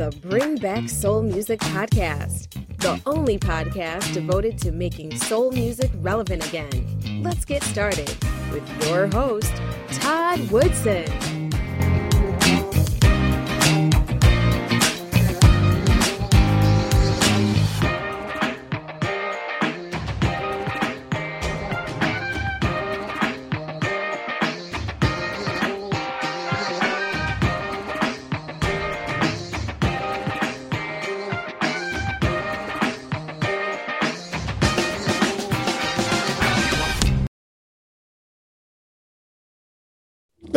The Bring Back Soul Music Podcast, the only podcast devoted to making soul music relevant again. Let's get started with your host, Todd Woodson.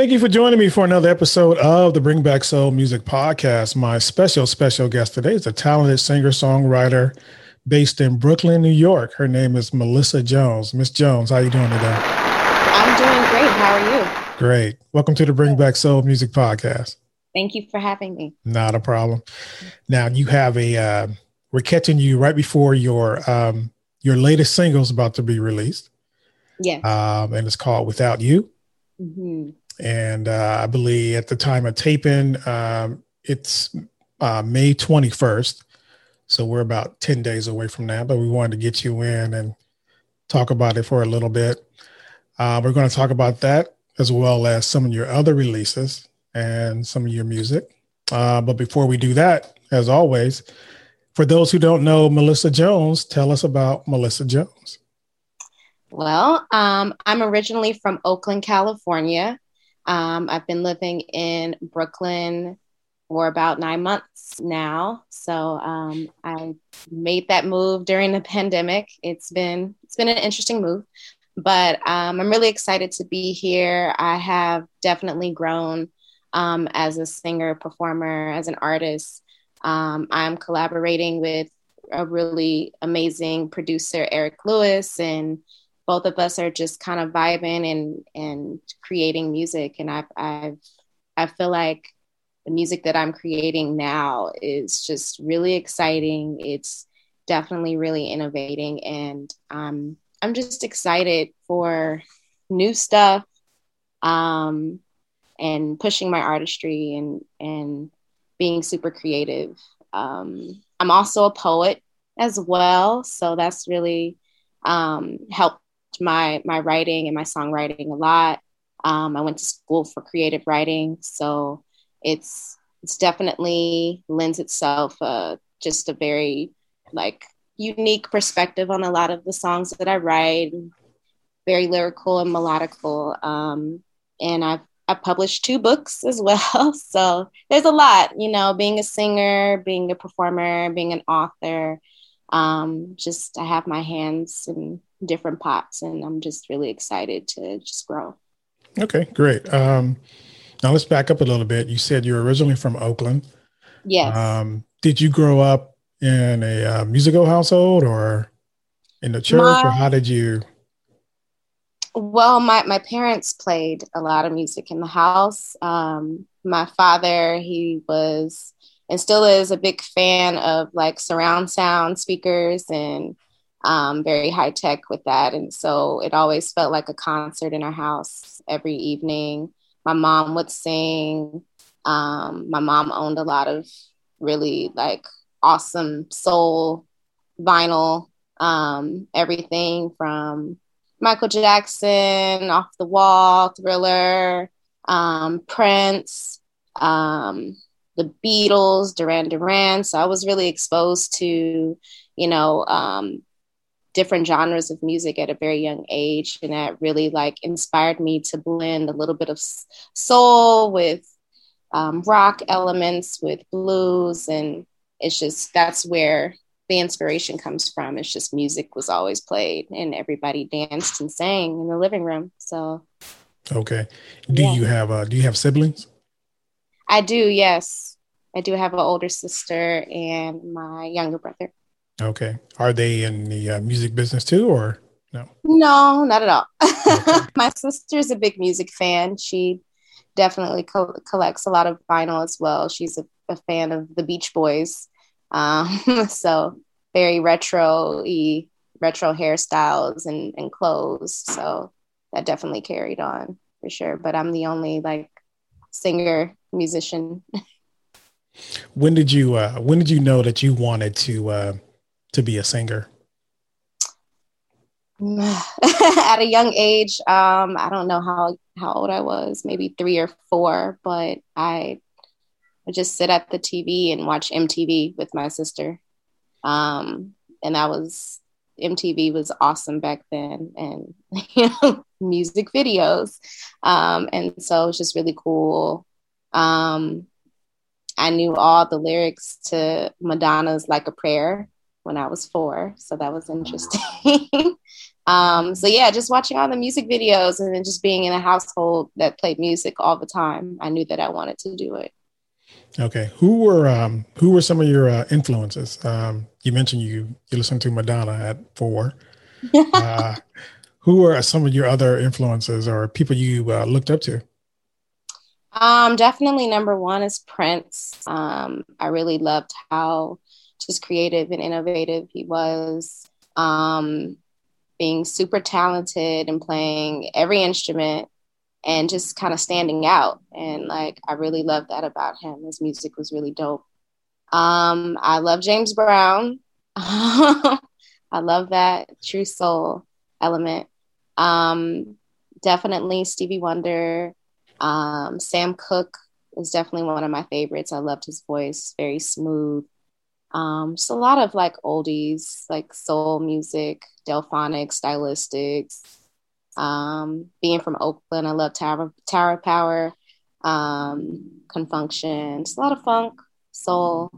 Thank you for joining me for another episode of the Bring Back Soul Music Podcast. My special, special guest today is a talented singer songwriter based in Brooklyn, New York. Her name is Melissa Jones. Miss Jones, how are you doing today? I'm doing great. How are you? Great. Welcome to the Bring Back Soul Music Podcast. Thank you for having me. Not a problem. Now you have a. Uh, we're catching you right before your um, your latest single is about to be released. Yeah. Um, and it's called Without You. Mm-hmm and uh, I believe at the time of taping, um, it's uh, May 21st. So we're about 10 days away from that, but we wanted to get you in and talk about it for a little bit. Uh, we're going to talk about that as well as some of your other releases and some of your music. Uh, but before we do that, as always, for those who don't know Melissa Jones, tell us about Melissa Jones. Well, um, I'm originally from Oakland, California. Um, I've been living in Brooklyn for about nine months now. So um, I made that move during the pandemic. It's been it's been an interesting move, but um, I'm really excited to be here. I have definitely grown um, as a singer, performer, as an artist. Um, I'm collaborating with a really amazing producer, Eric Lewis, and both of us are just kind of vibing and and creating music and I've I've I feel like the music that I'm creating now is just really exciting. It's definitely really innovating and um, I'm just excited for new stuff um, and pushing my artistry and and being super creative. Um, I'm also a poet as well, so that's really um, helped my my writing and my songwriting a lot. Um, I went to school for creative writing, so it's it's definitely lends itself uh, just a very like unique perspective on a lot of the songs that I write. Very lyrical and melodical, um, and I've I published two books as well. So there's a lot, you know, being a singer, being a performer, being an author. Um, just I have my hands in different pots and i'm just really excited to just grow. Okay great. Um, now let's back up a little bit. You said you're originally from oakland. Yes. Um, did you grow up in a uh, musical household or in the church my, or how did you well my, my parents played a lot of music in the house. Um, my father he was and still is a big fan of like surround sound speakers and um, very high tech with that. And so it always felt like a concert in our house every evening. My mom would sing. Um, my mom owned a lot of really like awesome soul vinyl, um, everything from Michael Jackson, Off the Wall, Thriller, um, Prince, um, the Beatles, Duran Duran. So I was really exposed to, you know, um, different genres of music at a very young age and that really like inspired me to blend a little bit of soul with um, rock elements with blues and it's just that's where the inspiration comes from. It's just music was always played and everybody danced and sang in the living room so. Okay. Do yeah. you have uh do you have siblings? I do yes. I do have an older sister and my younger brother Okay. Are they in the uh, music business too, or no? No, not at all. Okay. My sister's a big music fan. She definitely co- collects a lot of vinyl as well. She's a, a fan of the Beach Boys. Um, so very retro e retro hairstyles and, and clothes. So that definitely carried on for sure. But I'm the only like singer musician. when did you uh, when did you know that you wanted to uh, to be a singer? At a young age, um, I don't know how how old I was, maybe three or four, but I would just sit at the TV and watch MTV with my sister. Um, and that was MTV was awesome back then, and you know, music videos, um, and so it was just really cool. Um, I knew all the lyrics to Madonna's "Like a Prayer" when I was four, so that was interesting. um, so yeah, just watching all the music videos and then just being in a household that played music all the time, I knew that I wanted to do it. Okay, who were um, who were some of your uh, influences? Um, you mentioned you you listened to Madonna at four. uh, who were some of your other influences or people you uh, looked up to? Um, definitely number one is Prince. Um, I really loved how just creative and innovative he was. Um, being super talented and playing every instrument and just kind of standing out. And like, I really loved that about him. His music was really dope. Um, I love James Brown. I love that true soul element. Um, definitely Stevie Wonder. Um, Sam Cooke is definitely one of my favorites. I loved his voice, very smooth. Um, just a lot of like oldies, like soul music, Delphonic, stylistics, um, being from Oakland, I love Tower, Tower Power, um, Con Funk It's a lot of funk, soul.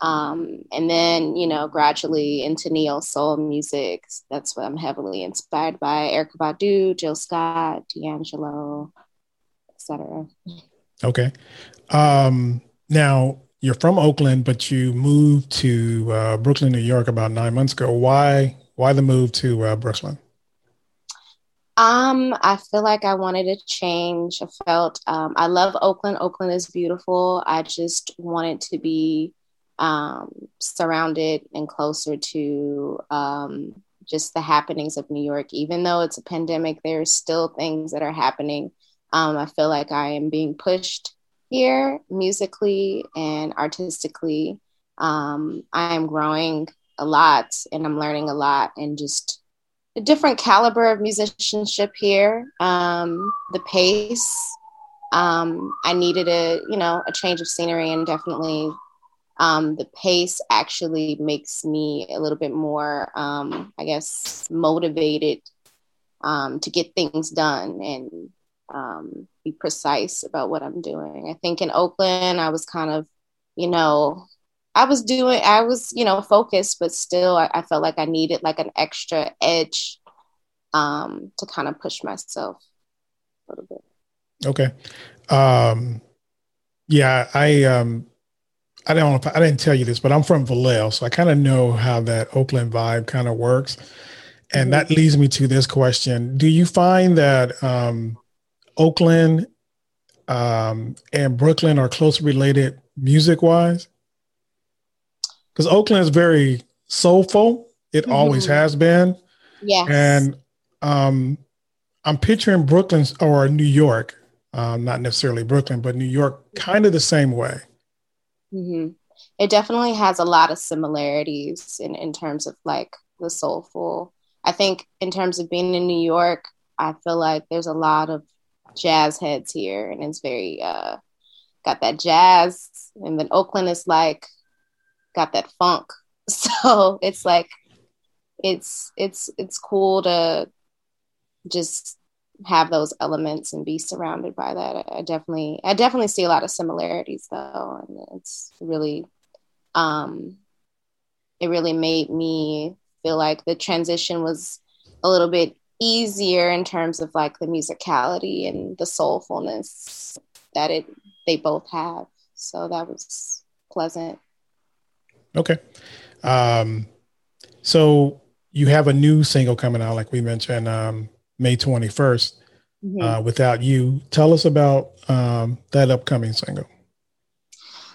Um, and then, you know, gradually into neo soul music. That's what I'm heavily inspired by. Erykah Badu, Jill Scott, D'Angelo, etc. Okay. Um, now you're from Oakland, but you moved to uh, Brooklyn, New York about nine months ago. Why? Why the move to uh, Brooklyn? Um, I feel like I wanted to change. I felt um, I love Oakland. Oakland is beautiful. I just wanted to be um, surrounded and closer to um, just the happenings of New York. Even though it's a pandemic, there's still things that are happening. Um, I feel like I am being pushed here musically and artistically. Um, I am growing a lot and I'm learning a lot and just a different caliber of musicianship here. Um, the pace, um, I needed a you know a change of scenery, and definitely um, the pace actually makes me a little bit more, um, I guess, motivated um, to get things done and um, be precise about what I'm doing. I think in Oakland, I was kind of, you know, I was doing, I was, you know, focused, but still, I, I felt like I needed like an extra edge um, to kind of push myself a little bit. Okay. Um, yeah, I, um, I don't know if I, didn't tell you this, but I'm from Vallejo, so I kind of know how that Oakland vibe kind of works. And mm-hmm. that leads me to this question. Do you find that um, Oakland um, and Brooklyn are closely related music wise? because Oakland is very soulful. It mm-hmm. always has been. Yeah. And um, I'm picturing Brooklyn or New York, um, not necessarily Brooklyn, but New York, kind of the same way. Mm-hmm. It definitely has a lot of similarities in, in terms of like the soulful. I think in terms of being in New York, I feel like there's a lot of jazz heads here, and it's very uh, got that jazz. And then Oakland is like got that funk. So it's like it's it's it's cool to just have those elements and be surrounded by that. I, definitely I definitely see a lot of similarities though, and it's really um it really made me feel like the transition was a little bit easier in terms of like the musicality and the soulfulness that it they both have. So that was pleasant. Okay. Um, so you have a new single coming out, like we mentioned, um, May 21st, mm-hmm. uh, Without You. Tell us about um, that upcoming single.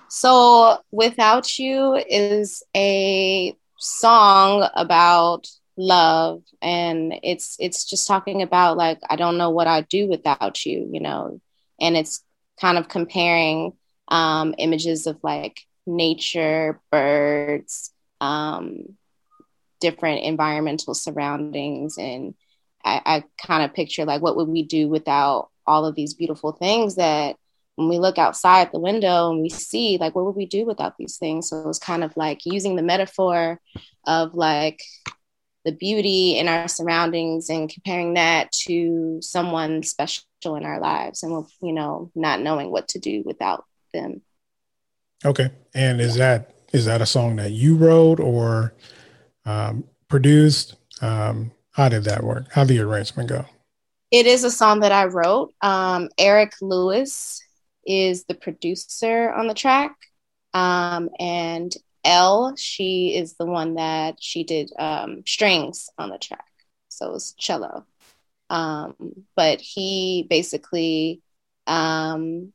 So, Without You is a song about love and it's it's just talking about like I don't know what I'd do without you, you know. And it's kind of comparing um images of like nature, birds, um, different environmental surroundings. And I, I kind of picture like, what would we do without all of these beautiful things that when we look outside the window and we see like what would we do without these things so it was kind of like using the metaphor of like the beauty in our surroundings and comparing that to someone special in our lives and you know not knowing what to do without them. Okay. And is that is that a song that you wrote or um, produced? Um, how did that work? How did the arrangement go? It is a song that i wrote. Um, eric lewis is the producer on the track. Um, and Elle, she is the one that she did um, strings on the track. So it was cello. Um, but he basically um,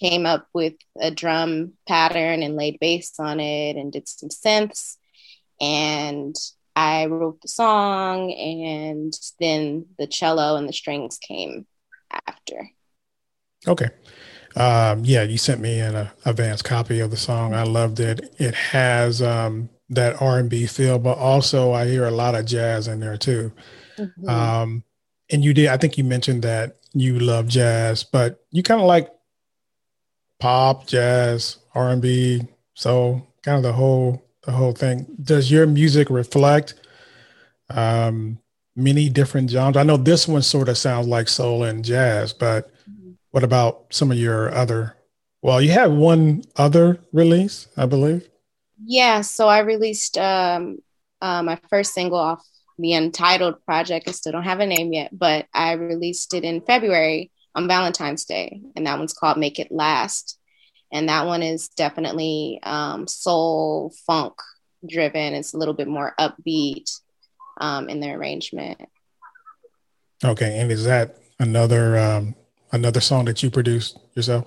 came up with a drum pattern and laid bass on it and did some synths. And I wrote the song, and then the cello and the strings came after. Okay. Um, yeah, you sent me an advanced copy of the song. I loved it. It has um, that R and B feel, but also I hear a lot of jazz in there too. Mm-hmm. Um, and you did. I think you mentioned that you love jazz, but you kind of like pop, jazz, R and B, so kind of the whole the whole thing. Does your music reflect um, many different genres? I know this one sort of sounds like soul and jazz, but what about some of your other? Well, you have one other release, I believe. Yeah, so I released um, uh, my first single off the Untitled project. I still don't have a name yet, but I released it in February on Valentine's Day, and that one's called "Make It Last." And that one is definitely um, soul funk driven. It's a little bit more upbeat um, in the arrangement. Okay, and is that another um, another song that you produced yourself?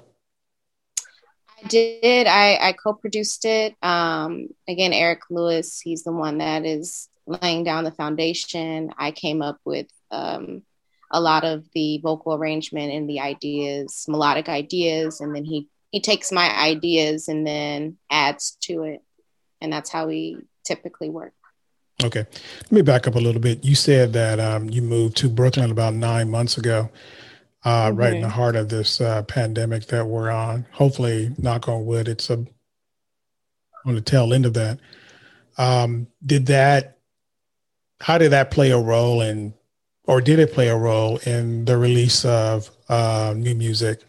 I did. I, I co-produced it. Um, again, Eric Lewis, he's the one that is laying down the foundation. I came up with um, a lot of the vocal arrangement and the ideas, melodic ideas, and then he he takes my ideas and then adds to it, and that's how we typically work. Okay, let me back up a little bit. You said that um, you moved to Brooklyn about nine months ago uh, right in the heart of this uh, pandemic that we're on. Hopefully, knock on wood, it's a on the tail end of that. Um, did that? How did that play a role in, or did it play a role in the release of uh, new music?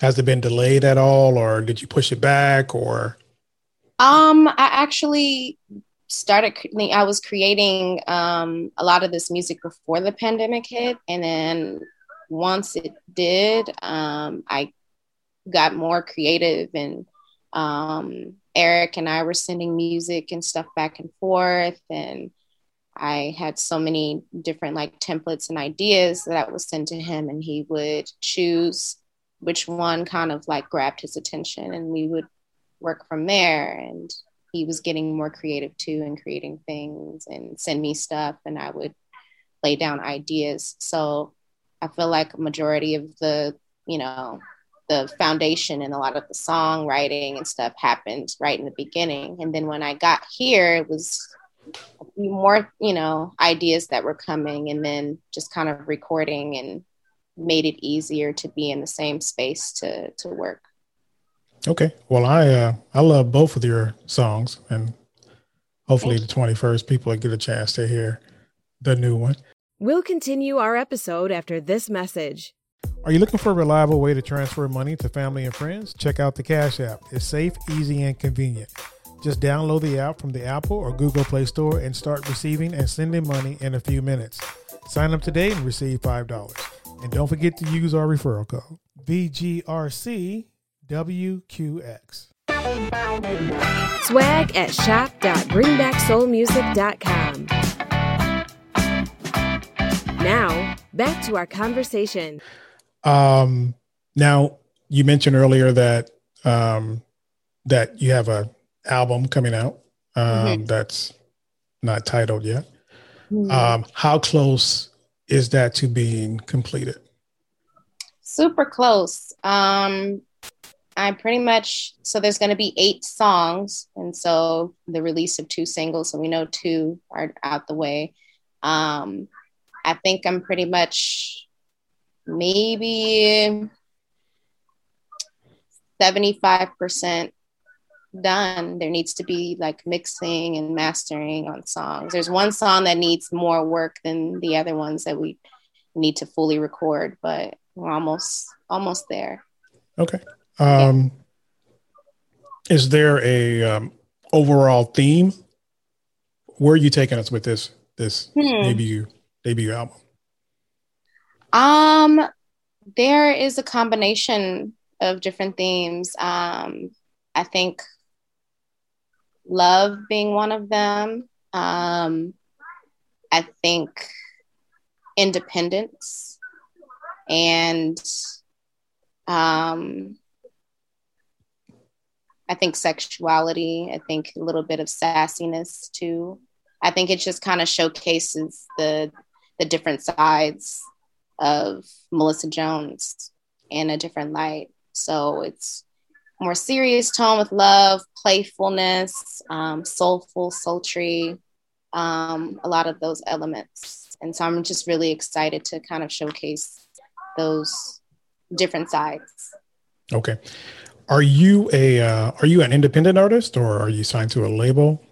Has it been delayed at all, or did you push it back, or? Um, I actually started. I was creating um, a lot of this music before the pandemic hit, and then once it did, um, I got more creative and um, Eric and I were sending music and stuff back and forth. And I had so many different like templates and ideas that I would send to him, and he would choose which one kind of like grabbed his attention, and we would work from there. And he was getting more creative too and creating things and send me stuff, and I would lay down ideas. So I feel like a majority of the, you know, the foundation and a lot of the songwriting and stuff happened right in the beginning. And then when I got here, it was a few more, you know, ideas that were coming and then just kind of recording and made it easier to be in the same space to to work. Okay. Well, I uh, I love both of your songs and hopefully the 21st people get a chance to hear the new one. We'll continue our episode after this message. Are you looking for a reliable way to transfer money to family and friends? Check out the Cash App. It's safe, easy, and convenient. Just download the app from the Apple or Google Play Store and start receiving and sending money in a few minutes. Sign up today and receive $5. And don't forget to use our referral code VGRCWQX. Swag at shop.bringbacksoulmusic.com. Now, back to our conversation. Um, now, you mentioned earlier that um, that you have a album coming out um, mm-hmm. that's not titled yet. Mm-hmm. Um, how close is that to being completed? Super close. Um, I pretty much so there's going to be eight songs, and so the release of two singles, so we know two are out the way. Um, I think I'm pretty much maybe 75% done. There needs to be like mixing and mastering on songs. There's one song that needs more work than the other ones that we need to fully record, but we're almost almost there. Okay. Um, yeah. Is there a um, overall theme? Where are you taking us with this this hmm. debut debut album? Um, there is a combination of different themes. Um, I think love being one of them. Um, I think independence and um, I think sexuality. I think a little bit of sassiness too. I think it just kind of showcases the the different sides of Melissa Jones in a different light. So it's more serious tone with love, playfulness, um, soulful, sultry, um, a lot of those elements. And so I'm just really excited to kind of showcase those different sides. Okay. Are you a uh, are you an independent artist or are you signed to a label?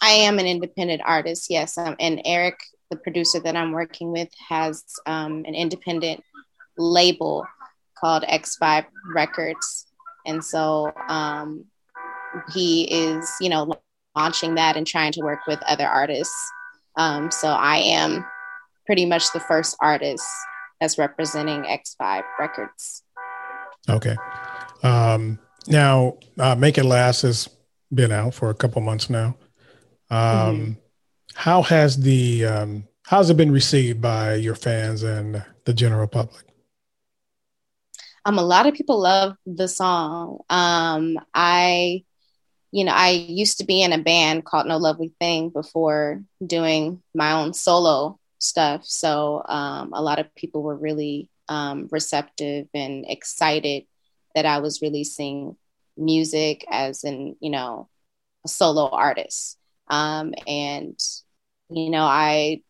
I am an independent artist, yes. Um, and Eric, the producer that I'm working with, has um, an independent label called X5 Records. And so um, he is, you know, launching that and trying to work with other artists. Um, so I am pretty much the first artist that's representing X5 Records. Okay. Um, now, uh, Make It Last has been out for a couple months now. Um, mm-hmm. How has the um, how's it been received by your fans and the general public? Um, a lot of people love the song. Um, I, you know, I used to be in a band called No Lovely Thing before doing my own solo stuff. So um, a lot of people were really um, receptive and excited that I was releasing music as an, you know, a solo artist. Um, and, you know, I,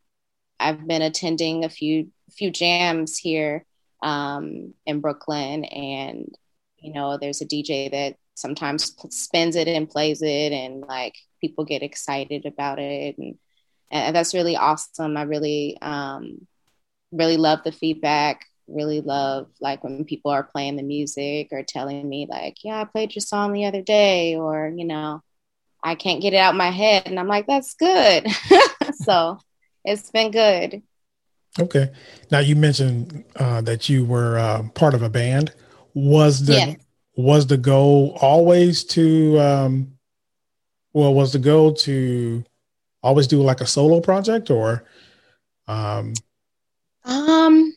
I've been attending a few, few jams here um, in Brooklyn. And, you know, there's a DJ that sometimes spins it and plays it, and like people get excited about it. And, and that's really awesome. I really, um, really love the feedback. Really love like when people are playing the music or telling me like, yeah, I played your song the other day, or you know, I can't get it out my head, and I'm like, that's good. so it's been good. Okay. Now you mentioned uh, that you were uh, part of a band. Was the yes. was the goal always to um, well was the goal to always do like a solo project or um um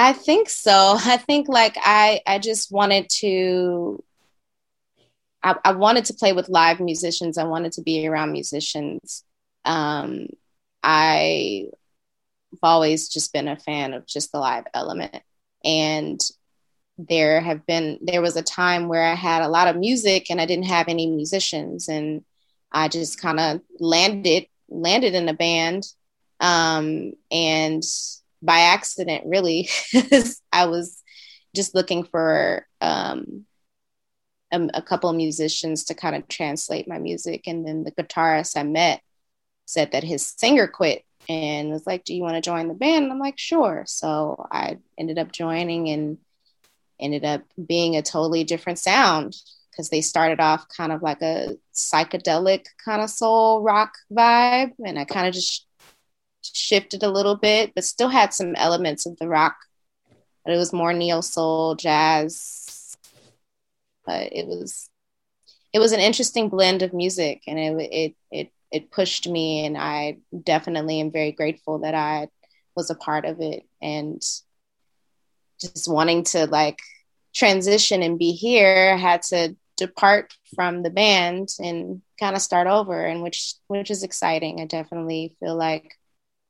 I think so. I think like I I just wanted to I, I wanted to play with live musicians. I wanted to be around musicians. Um I've always just been a fan of just the live element. And there have been, there was a time where I had a lot of music and I didn't have any musicians. And I just kind of landed, landed in a band. Um, and by accident, really, I was just looking for um, a, a couple of musicians to kind of translate my music. And then the guitarist I met said that his singer quit and was like, Do you want to join the band? And I'm like, Sure. So I ended up joining and ended up being a totally different sound because they started off kind of like a psychedelic kind of soul rock vibe. And I kind of just shifted a little bit, but still had some elements of the rock. But it was more neo soul, jazz. But it was it was an interesting blend of music and it it it it pushed me and I definitely am very grateful that I was a part of it and just wanting to like transition and be here had to depart from the band and kind of start over and which which is exciting. I definitely feel like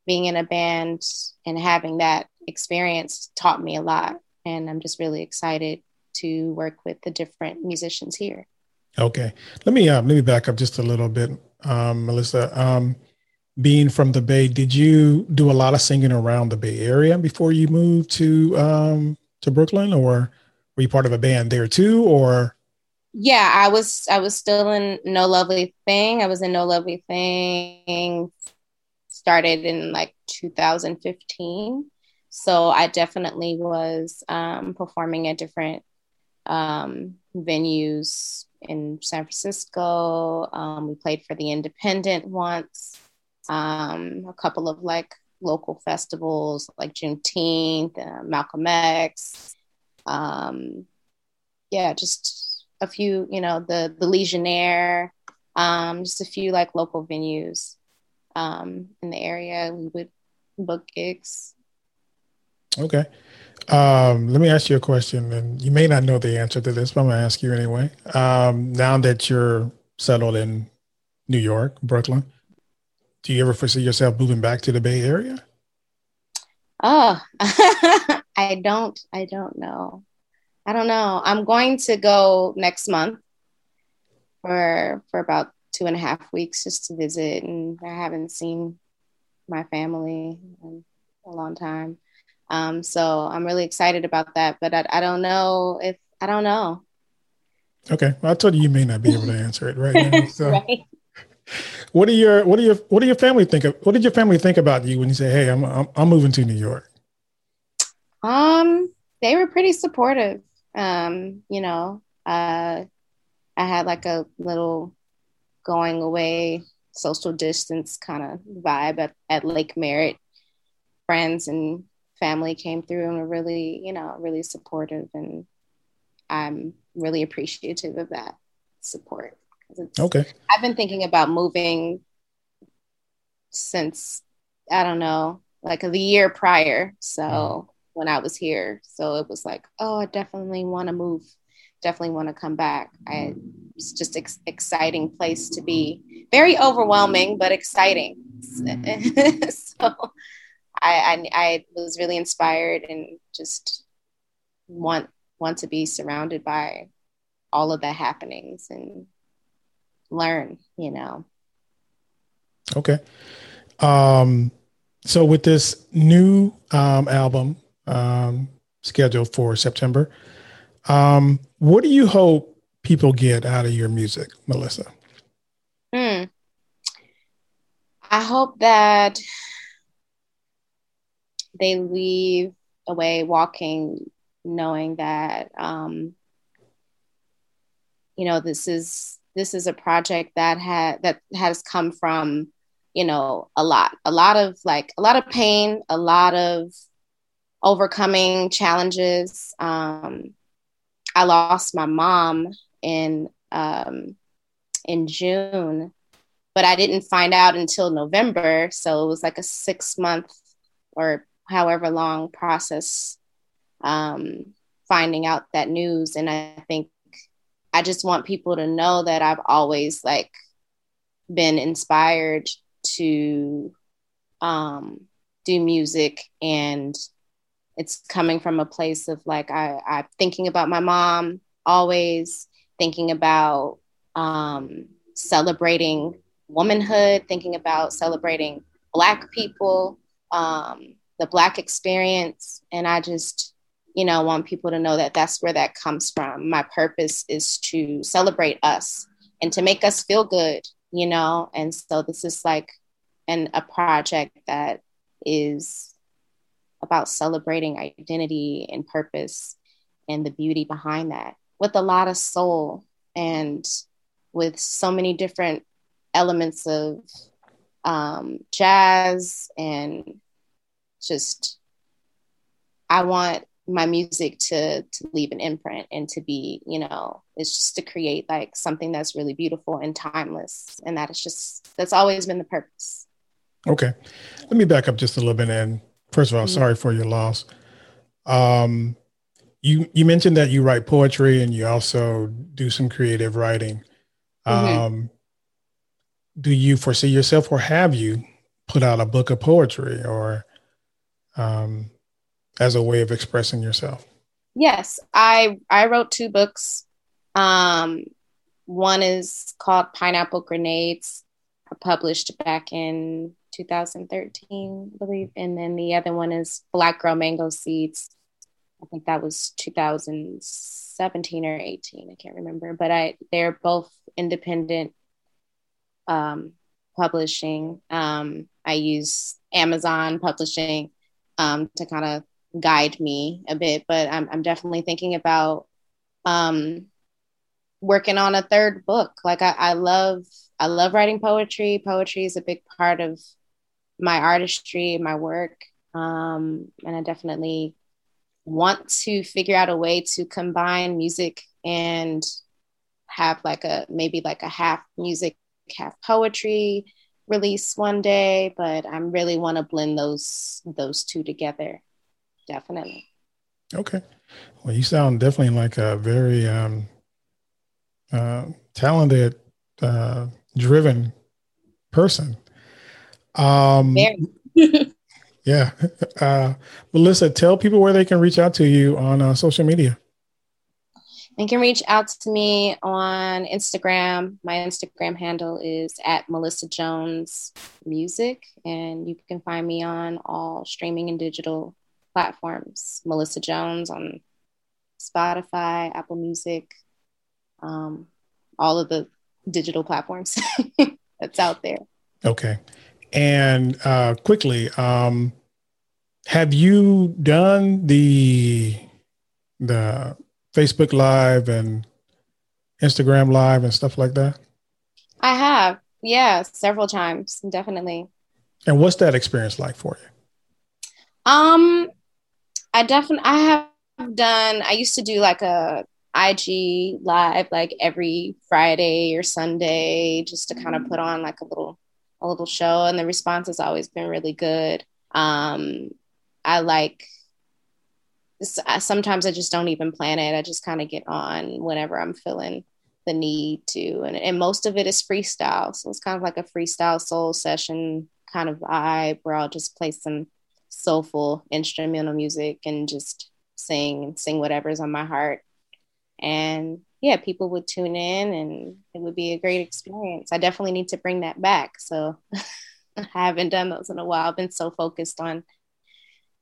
being in a band and having that experience taught me a lot and I'm just really excited to work with the different musicians here. Okay, let me uh, let me back up just a little bit, um, Melissa. Um, being from the Bay, did you do a lot of singing around the Bay Area before you moved to um, to Brooklyn, or were you part of a band there too, or? Yeah, I was. I was still in No Lovely Thing. I was in No Lovely Thing. Started in like 2015, so I definitely was um, performing at different um, venues in San Francisco. Um, we played for the Independent once um, a couple of like local festivals like Juneteenth, uh, Malcolm X. Um, yeah, just a few, you know, the the Legionnaire, um, just a few like local venues um, in the area. We would book gigs. Okay. Um, let me ask you a question, and you may not know the answer to this, but I'm going to ask you anyway. Um, now that you're settled in New York, Brooklyn, do you ever foresee yourself moving back to the Bay Area? Oh, I don't. I don't know. I don't know. I'm going to go next month for for about two and a half weeks just to visit, and I haven't seen my family in a long time. Um, so I'm really excited about that, but I, I don't know if I don't know. Okay, well, I told you you may not be able to answer it right now. So. right what do your what do your what do your family think of what did your family think about you when you say hey i'm i'm, I'm moving to new york um they were pretty supportive um you know uh i had like a little going away social distance kind of vibe at, at lake merritt friends and family came through and were really you know really supportive and i'm really appreciative of that support okay. I've been thinking about moving since I don't know, like the year prior. So mm. when I was here, so it was like, oh, I definitely want to move. Definitely want to come back. I, it's just ex- exciting place to be. Very overwhelming, but exciting. so I, I I was really inspired and just want want to be surrounded by all of the happenings and learn, you know. Okay. Um, so with this new um, album um, scheduled for September, um, what do you hope people get out of your music, Melissa? Hmm. I hope that they leave away walking knowing that um, you know this is this is a project that had that has come from you know a lot a lot of like a lot of pain a lot of overcoming challenges. Um, i lost my mom in um, in june but i didn't find out until november. So it was like a six month or however long process um, finding out that news. And i think I just want people to know that I've always like been inspired to um, do music. And it's coming from a place of like I, I'm thinking about my mom always thinking about um, celebrating womanhood, thinking about celebrating Black people, um, the Black experience, and I just you know, want people to know that that's where that comes from. My purpose is to celebrate us and to make us feel good, you know. And so this is like an a project that is about celebrating identity and purpose and the beauty behind that with a lot of soul and with so many different elements of um, jazz and just I want my music to to leave an imprint and to be you know it's just to create like something that's really beautiful and timeless. And that is just that's always been the purpose. Okay. Let me back up just a little bit and first of all mm-hmm. sorry for your loss. Um you you mentioned that you write poetry and you also do some creative writing. Mm-hmm. um do you foresee yourself or have you put out a book of poetry or um as a way of expressing yourself? Yes, I I wrote two books. Um, one is called Pineapple Grenades, published back in 2013, I believe, and then the other one is Black Girl Mango Seeds. I think that was 2017 or 18. I can't remember, but I they're both independent um, publishing. Um, I use Amazon publishing um, to kind of guide me a bit, but I'm, I'm definitely thinking about um, working on a third book. Like I, I love, I love writing poetry. Poetry is a big part of my artistry, my work. Um, and I definitely want to figure out a way to combine music and have like a maybe like a half music, half poetry release one day. But I really want to blend those those two together definitely. Okay. Well, you sound definitely like a very um, uh, talented, uh, driven person. Um, yeah. Uh, Melissa, tell people where they can reach out to you on uh, social media. They can reach out to me on Instagram. My Instagram handle is at Melissa Jones Music, and you can find me on all streaming and digital platforms. Melissa Jones on Spotify, Apple Music, um, all of the digital platforms that's out there. Okay. And uh, quickly, um, have you done the the Facebook Live and Instagram Live and stuff like that? I have, yeah, several times, definitely. And what's that experience like for you? Um, I definitely I have done. I used to do like a IG live like every Friday or Sunday just to kind of put on like a little a little show, and the response has always been really good. Um, I like. Uh, sometimes I just don't even plan it. I just kind of get on whenever I'm feeling the need to, and, and most of it is freestyle. So it's kind of like a freestyle soul session kind of vibe where I'll just play some soulful instrumental music and just sing and sing whatever's on my heart. And yeah, people would tune in and it would be a great experience. I definitely need to bring that back. So I haven't done those in a while. I've been so focused on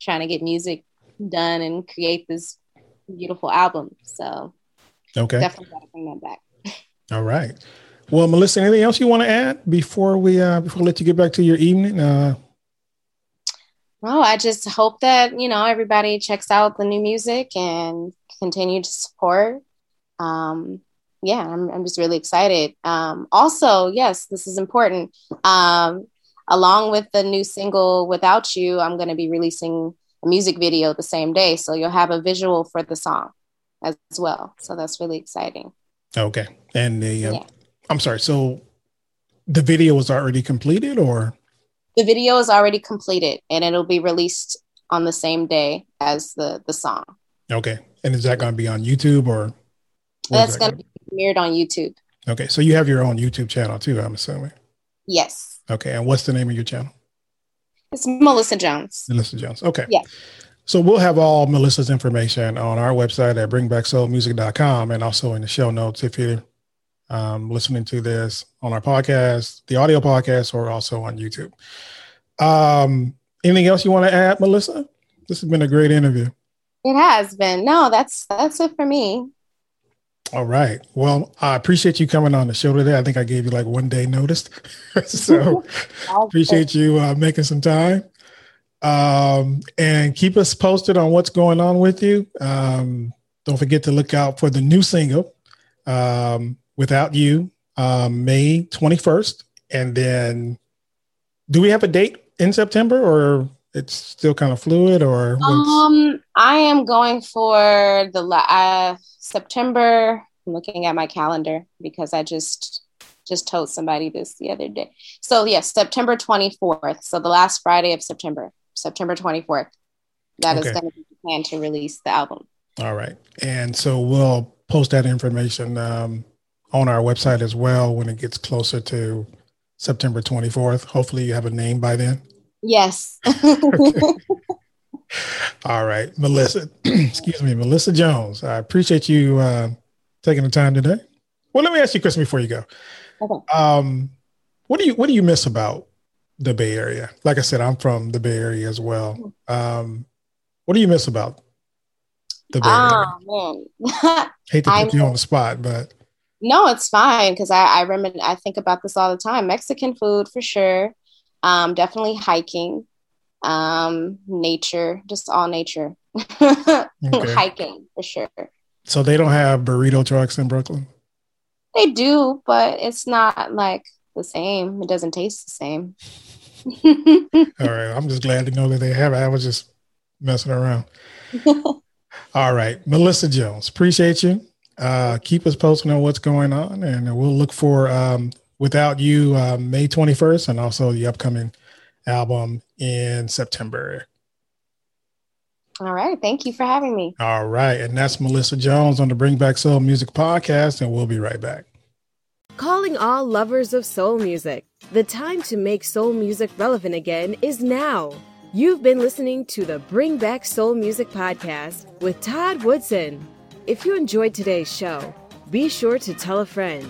trying to get music done and create this beautiful album. So okay. definitely gotta bring that back. All right. Well, Melissa, anything else you want to add before we uh before we let you get back to your evening? Uh well, I just hope that, you know, everybody checks out the new music and continue to support. Um, yeah, I'm, I'm just really excited. Um, also, yes, this is important. Um, along with the new single Without You, I'm going to be releasing music video the same day. So you'll have a visual for the song as well. So that's really exciting. Okay. And the, uh, yeah. I'm sorry. So the video was already completed or? the video is already completed and it'll be released on the same day as the the song. Okay. And is that going to be on YouTube or? That's that going to be premiered on YouTube. Okay. So you have your own YouTube channel too, I'm assuming. Yes. Okay. And what's the name of your channel? It's Melissa Jones. Melissa Jones. Okay. Yeah. So we'll have all Melissa's information on our website at bringbacksoulmusic.com and also in the show notes if you're um, listening to this on our podcast, the audio podcast, or also on YouTube. Um, anything else you want to add, Melissa? This has been a great interview. It has been. No, that's that's it for me. All right. Well, I appreciate you coming on the show today. I think I gave you like one day notice, so appreciate you uh, making some time. Um, and keep us posted on what's going on with you. Um, don't forget to look out for the new single. Um, without you um, May 21st. And then do we have a date in September or it's still kind of fluid or? Um, I am going for the uh, September. I'm looking at my calendar because I just just told somebody this the other day. So yes, September 24th. So the last Friday of September, September 24th. That okay. is going to be the plan to release the album. All right. And so we'll post that information um, on our website as well when it gets closer to September 24th. Hopefully, you have a name by then. Yes. All right, Melissa. excuse me, Melissa Jones. I appreciate you uh, taking the time today. Well, let me ask you a question before you go. Okay. Um, what do you what do you miss about the Bay Area? Like I said, I'm from the Bay Area as well. Um, what do you miss about the Bay Area? Oh man, hate to put you on the spot, but no, it's fine because I, I remember I think about this all the time. Mexican food for sure. Um, definitely hiking, um, nature, just all nature. Hiking for sure. So they don't have burrito trucks in Brooklyn. They do, but it's not like the same. It doesn't taste the same. all right, I'm just glad to know that they have it. I was just messing around. all right, Melissa Jones, appreciate you. Uh, keep us posted on what's going on, and we'll look for um, Without You uh, May 21st and also the upcoming album in September. All right. Thank you for having me. All right. And that's Melissa Jones on the Bring Back Soul Music podcast, and we'll be right back. Calling all lovers of soul music. The time to make soul music relevant again is now. You've been listening to the Bring Back Soul Music podcast with Todd Woodson. If you enjoyed today's show, be sure to tell a friend.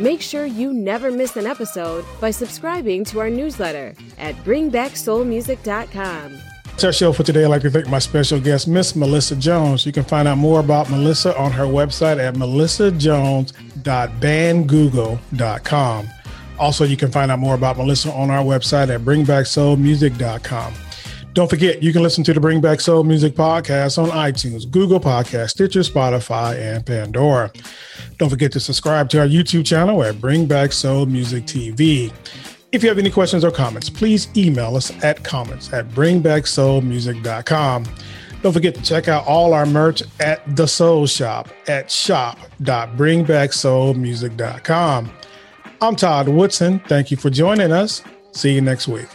Make sure you never miss an episode by subscribing to our newsletter at bringbacksoulmusic.com. That's our show for today. I'd like to thank my special guest, Miss Melissa Jones. You can find out more about Melissa on her website at melissajones.bandgoogle.com. Also, you can find out more about Melissa on our website at bringbacksoulmusic.com. Don't forget, you can listen to the Bring Back Soul Music podcast on iTunes, Google Podcast, Stitcher, Spotify, and Pandora. Don't forget to subscribe to our YouTube channel at Bring Back Soul Music TV. If you have any questions or comments, please email us at comments at bringbacksoulmusic.com. Don't forget to check out all our merch at The Soul Shop at shop.bringbacksoulmusic.com. I'm Todd Woodson. Thank you for joining us. See you next week.